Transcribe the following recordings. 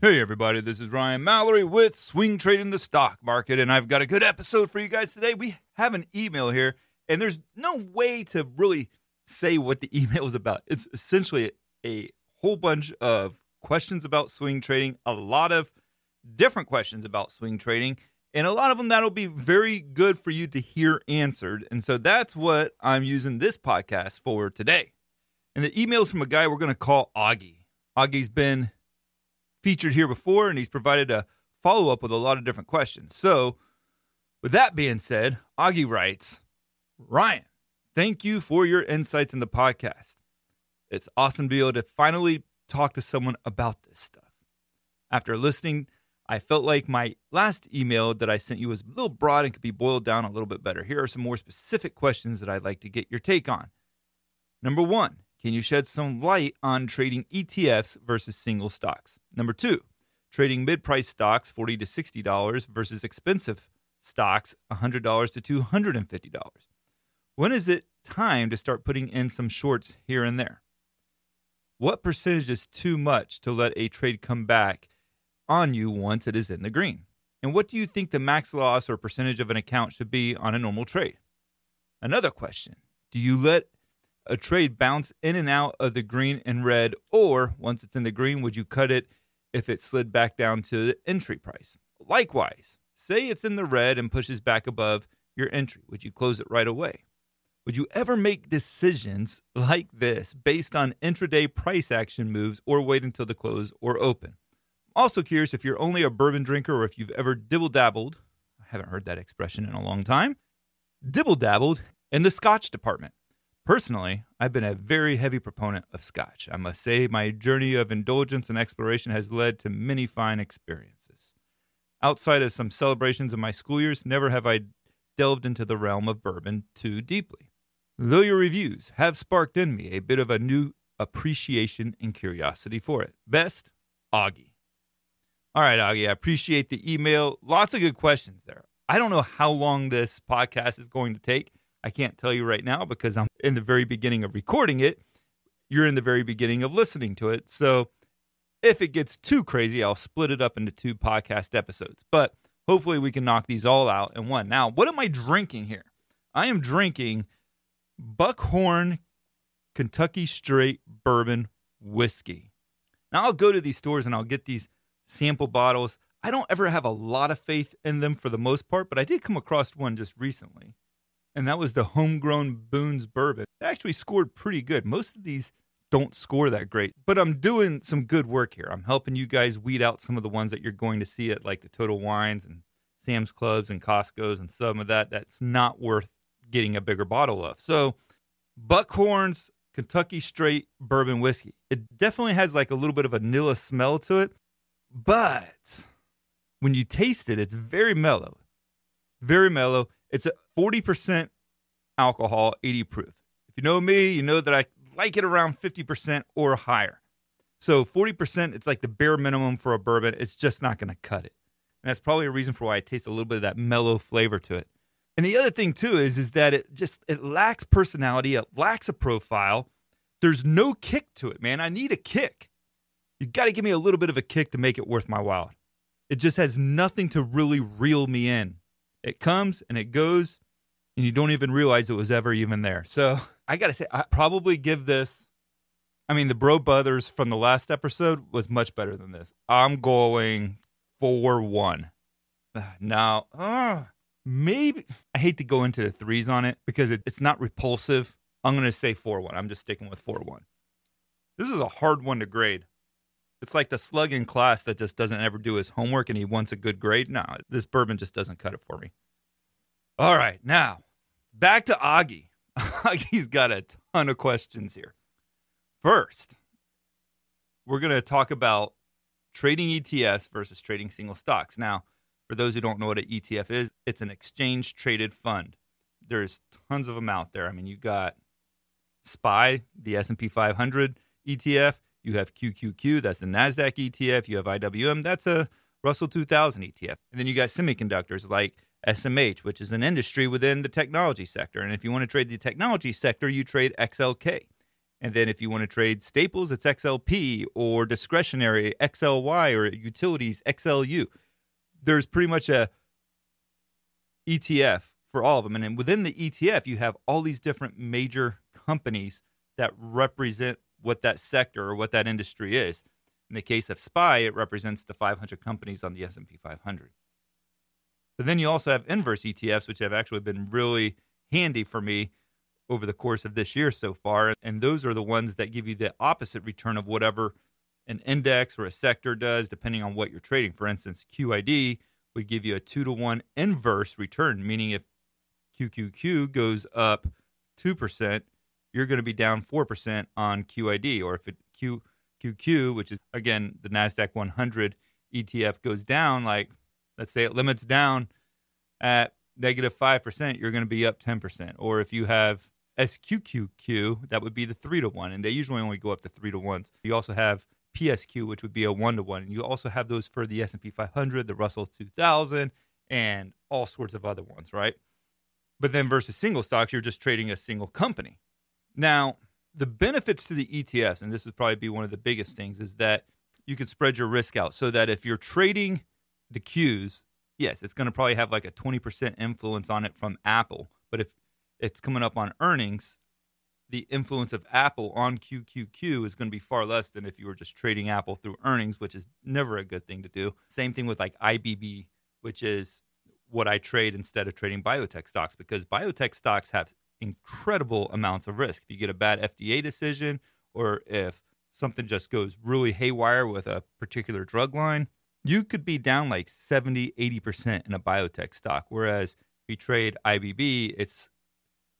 Hey, everybody, this is Ryan Mallory with Swing Trading the Stock Market, and I've got a good episode for you guys today. We have an email here, and there's no way to really say what the email is about. It's essentially a whole bunch of questions about swing trading, a lot of different questions about swing trading, and a lot of them that'll be very good for you to hear answered. And so that's what I'm using this podcast for today. And the email is from a guy we're going to call Augie. Augie's been featured here before, and he's provided a follow up with a lot of different questions. So, with that being said, Augie writes Ryan, thank you for your insights in the podcast. It's awesome to be able to finally talk to someone about this stuff. After listening, I felt like my last email that I sent you was a little broad and could be boiled down a little bit better. Here are some more specific questions that I'd like to get your take on. Number one, can you shed some light on trading ETFs versus single stocks? Number two, trading mid price stocks 40 to $60 versus expensive stocks $100 to $250. When is it time to start putting in some shorts here and there? What percentage is too much to let a trade come back on you once it is in the green? And what do you think the max loss or percentage of an account should be on a normal trade? Another question Do you let a trade bounce in and out of the green and red, or once it's in the green, would you cut it if it slid back down to the entry price? Likewise, say it's in the red and pushes back above your entry. Would you close it right away? Would you ever make decisions like this based on intraday price action moves or wait until the close or open? Also curious if you're only a bourbon drinker or if you've ever dibble dabbled. I haven't heard that expression in a long time. Dibble dabbled in the scotch department. Personally, I've been a very heavy proponent of scotch. I must say, my journey of indulgence and exploration has led to many fine experiences. Outside of some celebrations of my school years, never have I delved into the realm of bourbon too deeply. Though your reviews have sparked in me a bit of a new appreciation and curiosity for it. Best, Augie. All right, Augie, I appreciate the email. Lots of good questions there. I don't know how long this podcast is going to take. I can't tell you right now because I'm in the very beginning of recording it. You're in the very beginning of listening to it. So if it gets too crazy, I'll split it up into two podcast episodes. But hopefully we can knock these all out in one. Now, what am I drinking here? I am drinking Buckhorn Kentucky Straight Bourbon Whiskey. Now, I'll go to these stores and I'll get these sample bottles. I don't ever have a lot of faith in them for the most part, but I did come across one just recently and that was the homegrown Boone's bourbon. It actually scored pretty good. Most of these don't score that great, but I'm doing some good work here. I'm helping you guys weed out some of the ones that you're going to see at like the Total Wines and Sam's Clubs and Costco's and some of that that's not worth getting a bigger bottle of. So, Buckhorn's Kentucky Straight Bourbon Whiskey. It definitely has like a little bit of a vanilla smell to it, but when you taste it, it's very mellow. Very mellow. It's a 40% alcohol, 80 proof. If you know me, you know that I like it around 50% or higher. So 40%, it's like the bare minimum for a bourbon. It's just not going to cut it. And that's probably a reason for why it tastes a little bit of that mellow flavor to it. And the other thing too is is that it just it lacks personality, it lacks a profile. There's no kick to it, man. I need a kick. You got to give me a little bit of a kick to make it worth my while. It just has nothing to really reel me in. It comes and it goes, and you don't even realize it was ever even there. So I got to say, I probably give this. I mean, the Bro Brothers from the last episode was much better than this. I'm going 4 1. Now, uh, maybe I hate to go into the threes on it because it, it's not repulsive. I'm going to say 4 1. I'm just sticking with 4 1. This is a hard one to grade. It's like the slug in class that just doesn't ever do his homework and he wants a good grade. No, this bourbon just doesn't cut it for me. All right, now back to Augie. Augie's got a ton of questions here. First, we're going to talk about trading ETFs versus trading single stocks. Now, for those who don't know what an ETF is, it's an exchange traded fund. There's tons of them out there. I mean, you've got SPY, the S&P 500 ETF. You have QQQ, that's the Nasdaq ETF. You have IWM, that's a Russell 2000 ETF. And then you got semiconductors like SMH, which is an industry within the technology sector. And if you want to trade the technology sector, you trade XLK. And then if you want to trade staples, it's XLP or discretionary XLY or utilities XLU. There's pretty much a ETF for all of them. And within the ETF, you have all these different major companies that represent what that sector or what that industry is. In the case of SPY, it represents the 500 companies on the S&P 500. But then you also have inverse ETFs, which have actually been really handy for me over the course of this year so far. And those are the ones that give you the opposite return of whatever an index or a sector does, depending on what you're trading. For instance, QID would give you a two to one inverse return, meaning if QQQ goes up 2%, you're going to be down 4% on QID. Or if it Q, QQ, which is again the NASDAQ 100 ETF, goes down, like let's say it limits down at negative 5%, you're going to be up 10%. Or if you have SQQQ, that would be the three to one, and they usually only go up to three to ones. You also have PSQ, which would be a one to one, and you also have those for the S&P 500, the Russell 2000, and all sorts of other ones, right? But then versus single stocks, you're just trading a single company. Now, the benefits to the ETFs, and this would probably be one of the biggest things, is that you can spread your risk out so that if you're trading the Qs, yes, it's going to probably have like a 20% influence on it from Apple. But if it's coming up on earnings, the influence of Apple on QQQ is going to be far less than if you were just trading Apple through earnings, which is never a good thing to do. Same thing with like IBB, which is what I trade instead of trading biotech stocks because biotech stocks have incredible amounts of risk. If you get a bad FDA decision or if something just goes really haywire with a particular drug line, you could be down like 70, 80% in a biotech stock. Whereas if you trade IBB, it's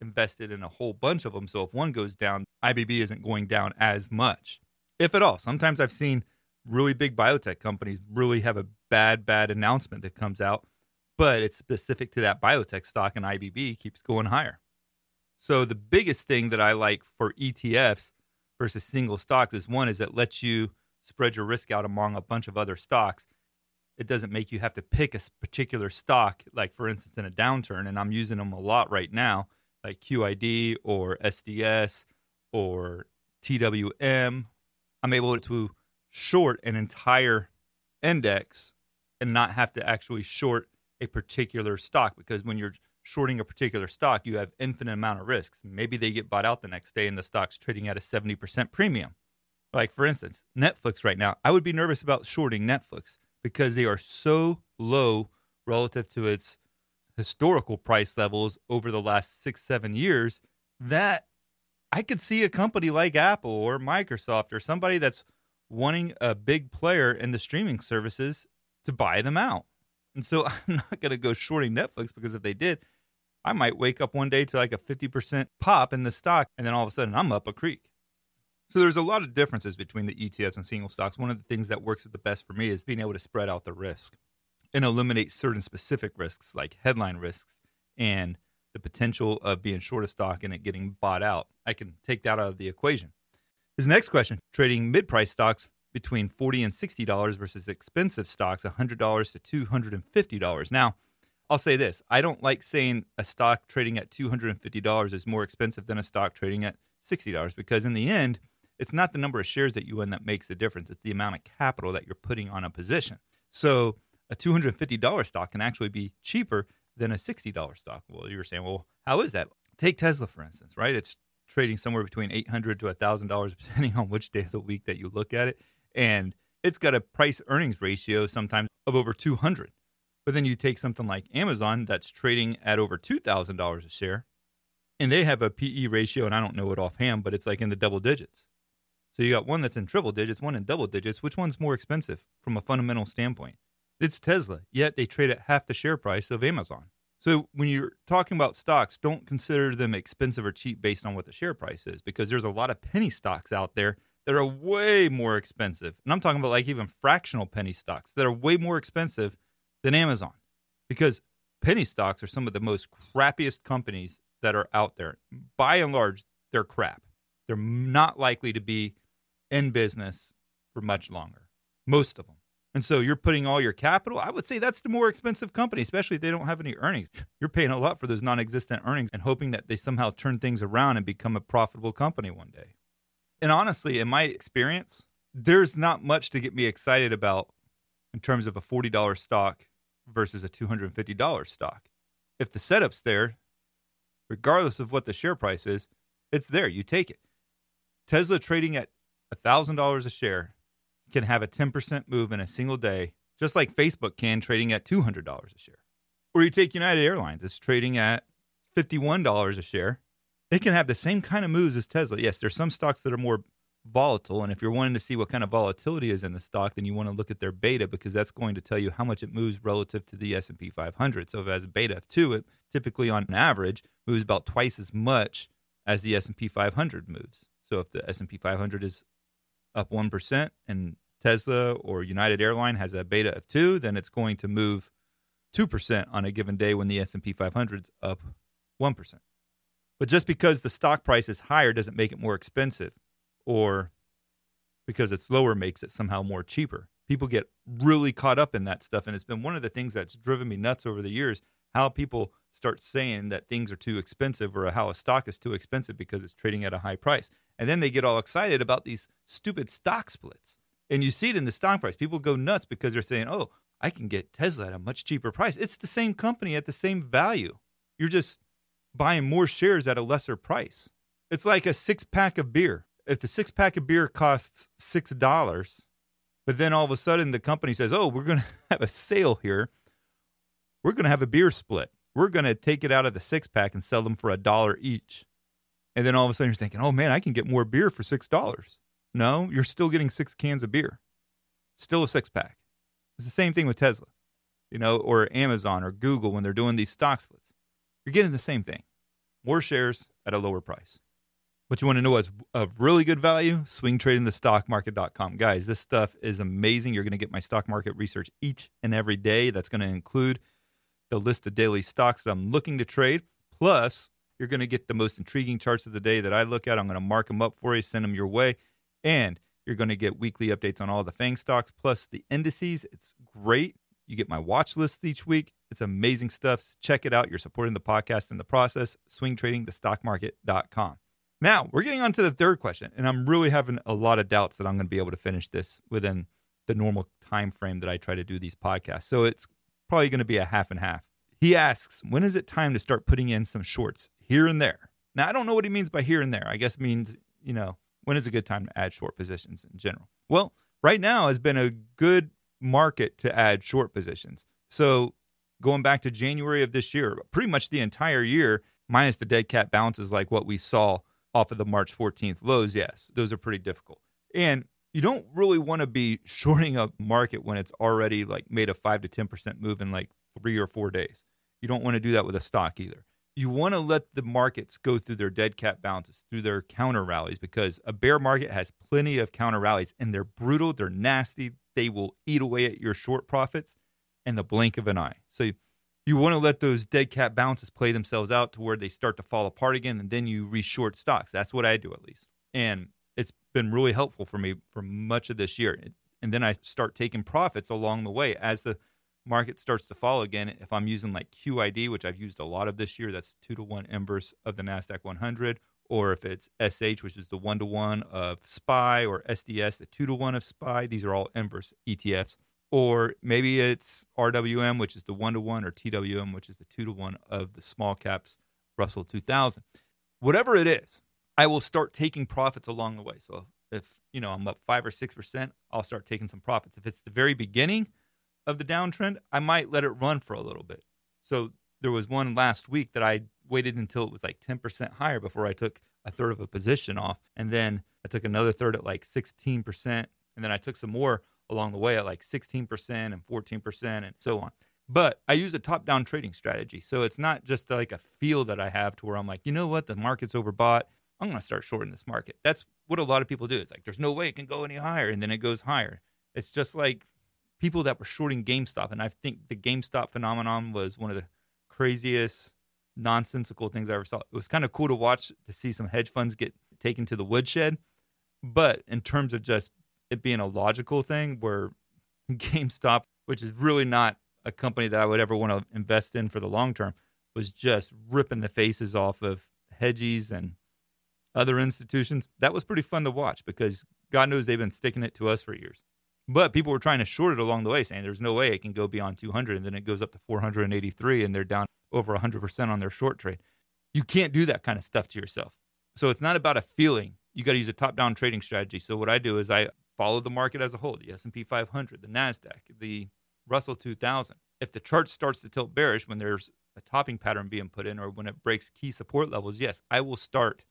invested in a whole bunch of them. So if one goes down, IBB isn't going down as much, if at all. Sometimes I've seen really big biotech companies really have a bad, bad announcement that comes out, but it's specific to that biotech stock, and IBB keeps going higher. So the biggest thing that I like for ETFs versus single stocks is one is it lets you spread your risk out among a bunch of other stocks. It doesn't make you have to pick a particular stock, like for instance in a downturn, and I'm using them a lot right now like QID or SDS or TWM, I'm able to short an entire index and not have to actually short a particular stock because when you're shorting a particular stock, you have infinite amount of risks. Maybe they get bought out the next day and the stock's trading at a 70% premium. Like for instance, Netflix right now, I would be nervous about shorting Netflix because they are so low relative to its historical price levels over the last six, seven years that I could see a company like Apple or Microsoft or somebody that's wanting a big player in the streaming services to buy them out. And so I'm not going to go shorting Netflix because if they did, I might wake up one day to like a 50% pop in the stock and then all of a sudden I'm up a creek. So there's a lot of differences between the ETFs and single stocks. One of the things that works the best for me is being able to spread out the risk and eliminate certain specific risks like headline risks and the potential of being short of stock and it getting bought out. I can take that out of the equation. His next question trading mid price stocks between 40 and $60 versus expensive stocks, $100 to $250. Now, I'll say this I don't like saying a stock trading at $250 is more expensive than a stock trading at $60 because in the end, it's not the number of shares that you own that makes the difference. It's the amount of capital that you're putting on a position. So a $250 stock can actually be cheaper than a $60 stock. Well, you were saying, well, how is that? Take Tesla, for instance, right? It's trading somewhere between $800 to $1,000, depending on which day of the week that you look at it. And it's got a price earnings ratio sometimes of over 200. But then you take something like Amazon that's trading at over $2,000 a share, and they have a PE ratio, and I don't know it offhand, but it's like in the double digits. So you got one that's in triple digits, one in double digits. Which one's more expensive from a fundamental standpoint? It's Tesla, yet they trade at half the share price of Amazon. So when you're talking about stocks, don't consider them expensive or cheap based on what the share price is, because there's a lot of penny stocks out there that are way more expensive. And I'm talking about like even fractional penny stocks that are way more expensive than Amazon, because penny stocks are some of the most crappiest companies that are out there. By and large, they're crap. They're not likely to be in business for much longer, most of them. And so you're putting all your capital. I would say that's the more expensive company, especially if they don't have any earnings. You're paying a lot for those non existent earnings and hoping that they somehow turn things around and become a profitable company one day. And honestly, in my experience, there's not much to get me excited about in terms of a $40 stock versus a $250 stock. If the setup's there, regardless of what the share price is, it's there. You take it. Tesla trading at $1,000 a share can have a 10% move in a single day, just like Facebook can trading at $200 a share. Or you take United Airlines, it's trading at $51 a share. It can have the same kind of moves as Tesla. Yes, there's some stocks that are more volatile, and if you're wanting to see what kind of volatility is in the stock, then you want to look at their beta because that's going to tell you how much it moves relative to the S&P 500. So if it has a beta of 2, it typically on average moves about twice as much as the S&P 500 moves. So if the S&P 500 is up 1% and Tesla or United Airline has a beta of 2, then it's going to move 2% on a given day when the S&P 500 is up 1%. But just because the stock price is higher doesn't make it more expensive or because it's lower makes it somehow more cheaper. People get really caught up in that stuff and it's been one of the things that's driven me nuts over the years how people start saying that things are too expensive or how a stock is too expensive because it's trading at a high price. And then they get all excited about these stupid stock splits. And you see it in the stock price. People go nuts because they're saying, oh, I can get Tesla at a much cheaper price. It's the same company at the same value. You're just buying more shares at a lesser price. It's like a six pack of beer. If the six pack of beer costs $6, but then all of a sudden the company says, oh, we're going to have a sale here. We're going to have a beer split. We're going to take it out of the six pack and sell them for a dollar each. And then all of a sudden you're thinking, oh man, I can get more beer for $6. No, you're still getting six cans of beer. It's still a six pack. It's the same thing with Tesla, you know, or Amazon or Google when they're doing these stock splits. You're getting the same thing. More shares at a lower price. What you want to know is of really good value, swingtradingthestockmarket.com. Guys, this stuff is amazing. You're going to get my stock market research each and every day. That's going to include the list of daily stocks that I'm looking to trade. Plus, you're going to get the most intriguing charts of the day that I look at. I'm going to mark them up for you, send them your way. And you're going to get weekly updates on all the FANG stocks plus the indices. It's great. You get my watch list each week. It's amazing stuff. Check it out. You're supporting the podcast in the process. Swingtradingthestockmarket.com. Now, we're getting on to the third question, and I'm really having a lot of doubts that I'm going to be able to finish this within the normal time frame that I try to do these podcasts. So it's probably going to be a half and half. He asks, when is it time to start putting in some shorts here and there? Now, I don't know what he means by here and there. I guess means, you know, when is a good time to add short positions in general? Well, right now has been a good market to add short positions. So going back to January of this year, pretty much the entire year, minus the dead cat bounces like what we saw off of the March 14th lows, yes, those are pretty difficult. And you don't really want to be shorting a market when it's already like made a 5 to 10% move in like 3 or 4 days. You don't want to do that with a stock either you want to let the markets go through their dead cat bounces, through their counter rallies, because a bear market has plenty of counter rallies and they're brutal, they're nasty, they will eat away at your short profits in the blink of an eye. So you want to let those dead cat bounces play themselves out to where they start to fall apart again and then you reshort stocks. That's what I do at least. And it's been really helpful for me for much of this year. And then I start taking profits along the way as the market starts to fall again. If I'm using like QID, which I've used a lot of this year, that's two to one inverse of the NASDAQ 100. Or if it's SH, which is the one to one of SPY, or SDS, the two to one of SPY, these are all inverse ETFs. Or maybe it's RWM, which is the one to one, or TWM, which is the two to one of the small caps Russell 2000. Whatever it is, I will start taking profits along the way. So if you know I'm up five or six percent, I'll start taking some profits. If it's the very beginning of the downtrend, I might let it run for a little bit. So there was one last week that I waited until it was like 10% higher before I took a third of a position off. And then I took another third at like 16%. And then I took some more along the way at like 16% and 14% and so on. But I use a top down trading strategy. So it's not just like a feel that I have to where I'm like, you know what, the market's overbought. I'm going to start shorting this market. That's what a lot of people do. It's like, there's no way it can go any higher. And then it goes higher. It's just like people that were shorting GameStop. And I think the GameStop phenomenon was one of the craziest, nonsensical things I ever saw. It was kind of cool to watch to see some hedge funds get taken to the woodshed. But in terms of just it being a logical thing where GameStop, which is really not a company that I would ever want to invest in for the long term, was just ripping the faces off of hedgies and other institutions. That was pretty fun to watch because God knows they've been sticking it to us for years. But people were trying to short it along the way, saying there's no way it can go beyond 200, and then it goes up to 483, and they're down over 100% on their short trade. You can't do that kind of stuff to yourself. So it's not about a feeling. You got to use a top-down trading strategy. So what I do is I follow the market as a whole, the S&P 500, the Nasdaq, the Russell 2000. If the chart starts to tilt bearish when there's a topping pattern being put in or when it breaks key support levels, yes, I will start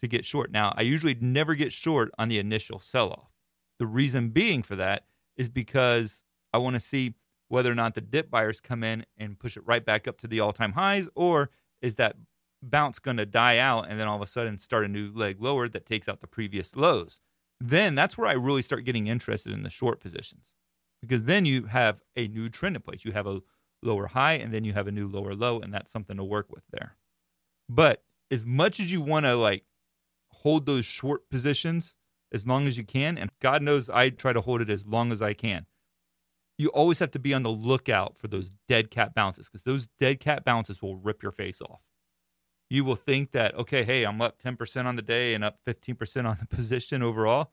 to get short. Now, I usually never get short on the initial sell-off. The reason being for that is because I want to see whether or not the dip buyers come in and push it right back up to the all time highs, or is that bounce going to die out and then all of a sudden start a new leg lower that takes out the previous lows? Then that's where I really start getting interested in the short positions because then you have a new trend in place. You have a lower high and then you have a new lower low, and that's something to work with there. But as much as you want to like hold those short positions, as long as you can. And God knows I try to hold it as long as I can. You always have to be on the lookout for those dead cat bounces because those dead cat bounces will rip your face off. You will think that, okay, hey, I'm up 10% on the day and up 15% on the position overall.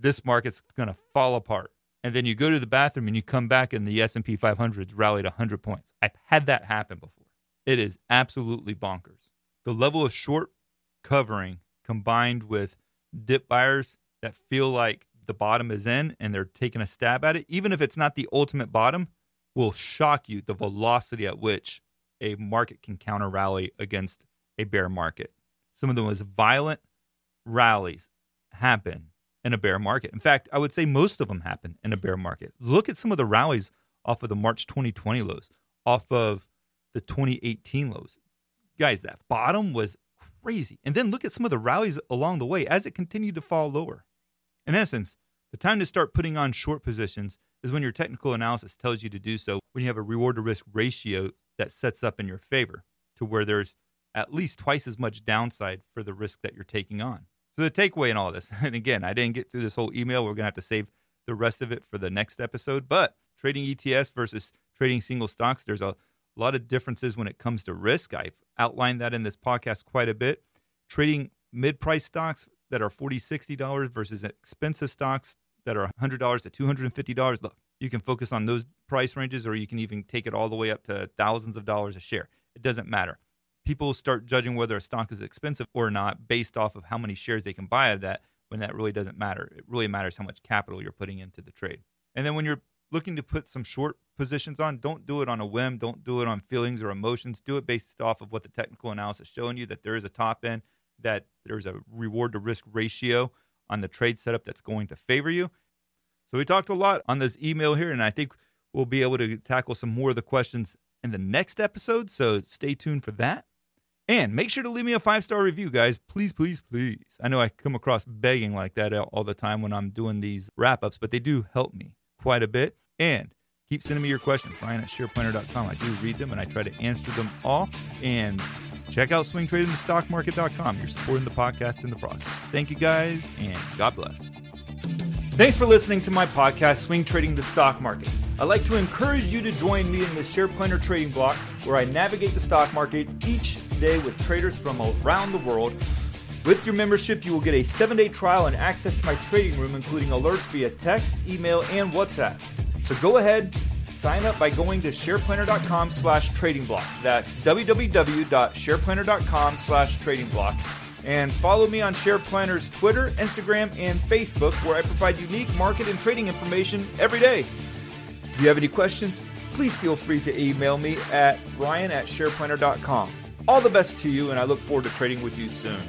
This market's going to fall apart. And then you go to the bathroom and you come back and the S&P 500's rallied 100 points. I've had that happen before. It is absolutely bonkers. The level of short covering combined with dip buyers that feel like the bottom is in and they're taking a stab at it, even if it's not the ultimate bottom, will shock you the velocity at which a market can counter rally against a bear market. Some of the most violent rallies happen in a bear market. In fact, I would say most of them happen in a bear market. Look at some of the rallies off of the March 2020 lows, off of the 2018 lows. Guys, that bottom was crazy. And then look at some of the rallies along the way as it continued to fall lower. In essence, the time to start putting on short positions is when your technical analysis tells you to do so, when you have a reward to risk ratio that sets up in your favor to where there's at least twice as much downside for the risk that you're taking on. So, the takeaway in all this, and again, I didn't get through this whole email. We're going to have to save the rest of it for the next episode. But trading ETS versus trading single stocks, there's a lot of differences when it comes to risk. I've outlined that in this podcast quite a bit. Trading mid price stocks that are $40, $60 versus expensive stocks that are $100 to $250. Look, you can focus on those price ranges or you can even take it all the way up to thousands of dollars a share. It doesn't matter. People start judging whether a stock is expensive or not based off of how many shares they can buy of that when that really doesn't matter. It really matters how much capital you're putting into the trade. And then when you're looking to put some short positions on, don't do it on a whim. Don't do it on feelings or emotions. Do it based off of what the technical analysis is showing you that there is a top end that there's a reward to risk ratio on the trade setup that's going to favor you. So we talked a lot on this email here, and I think we'll be able to tackle some more of the questions in the next episode. So stay tuned for that. And make sure to leave me a five star review, guys. Please, please, please. I know I come across begging like that all the time when I'm doing these wrap ups, but they do help me quite a bit. And keep sending me your questions, Ryan at shareplanner.com. I do read them and I try to answer them all. And check out swingtradingthestockmarket.com. You're supporting the podcast in the process. Thank you guys, and God bless. Thanks for listening to my podcast, Swing Trading the Stock Market. I'd like to encourage you to join me in the Share Planner Trading Block, where I navigate the stock market each day with traders from around the world. With your membership, you will get a seven day trial and access to my trading room, including alerts via text, email, and WhatsApp. So go ahead, sign up by going to shareplanner.com slash trading block. That's www.shareplanner.com slash trading block. And follow me on SharePlanner's Twitter, Instagram, and Facebook, where I provide unique market and trading information every day. If you have any questions, please feel free to email me at ryan at shareplanner.com. All the best to you, and I look forward to trading with you soon.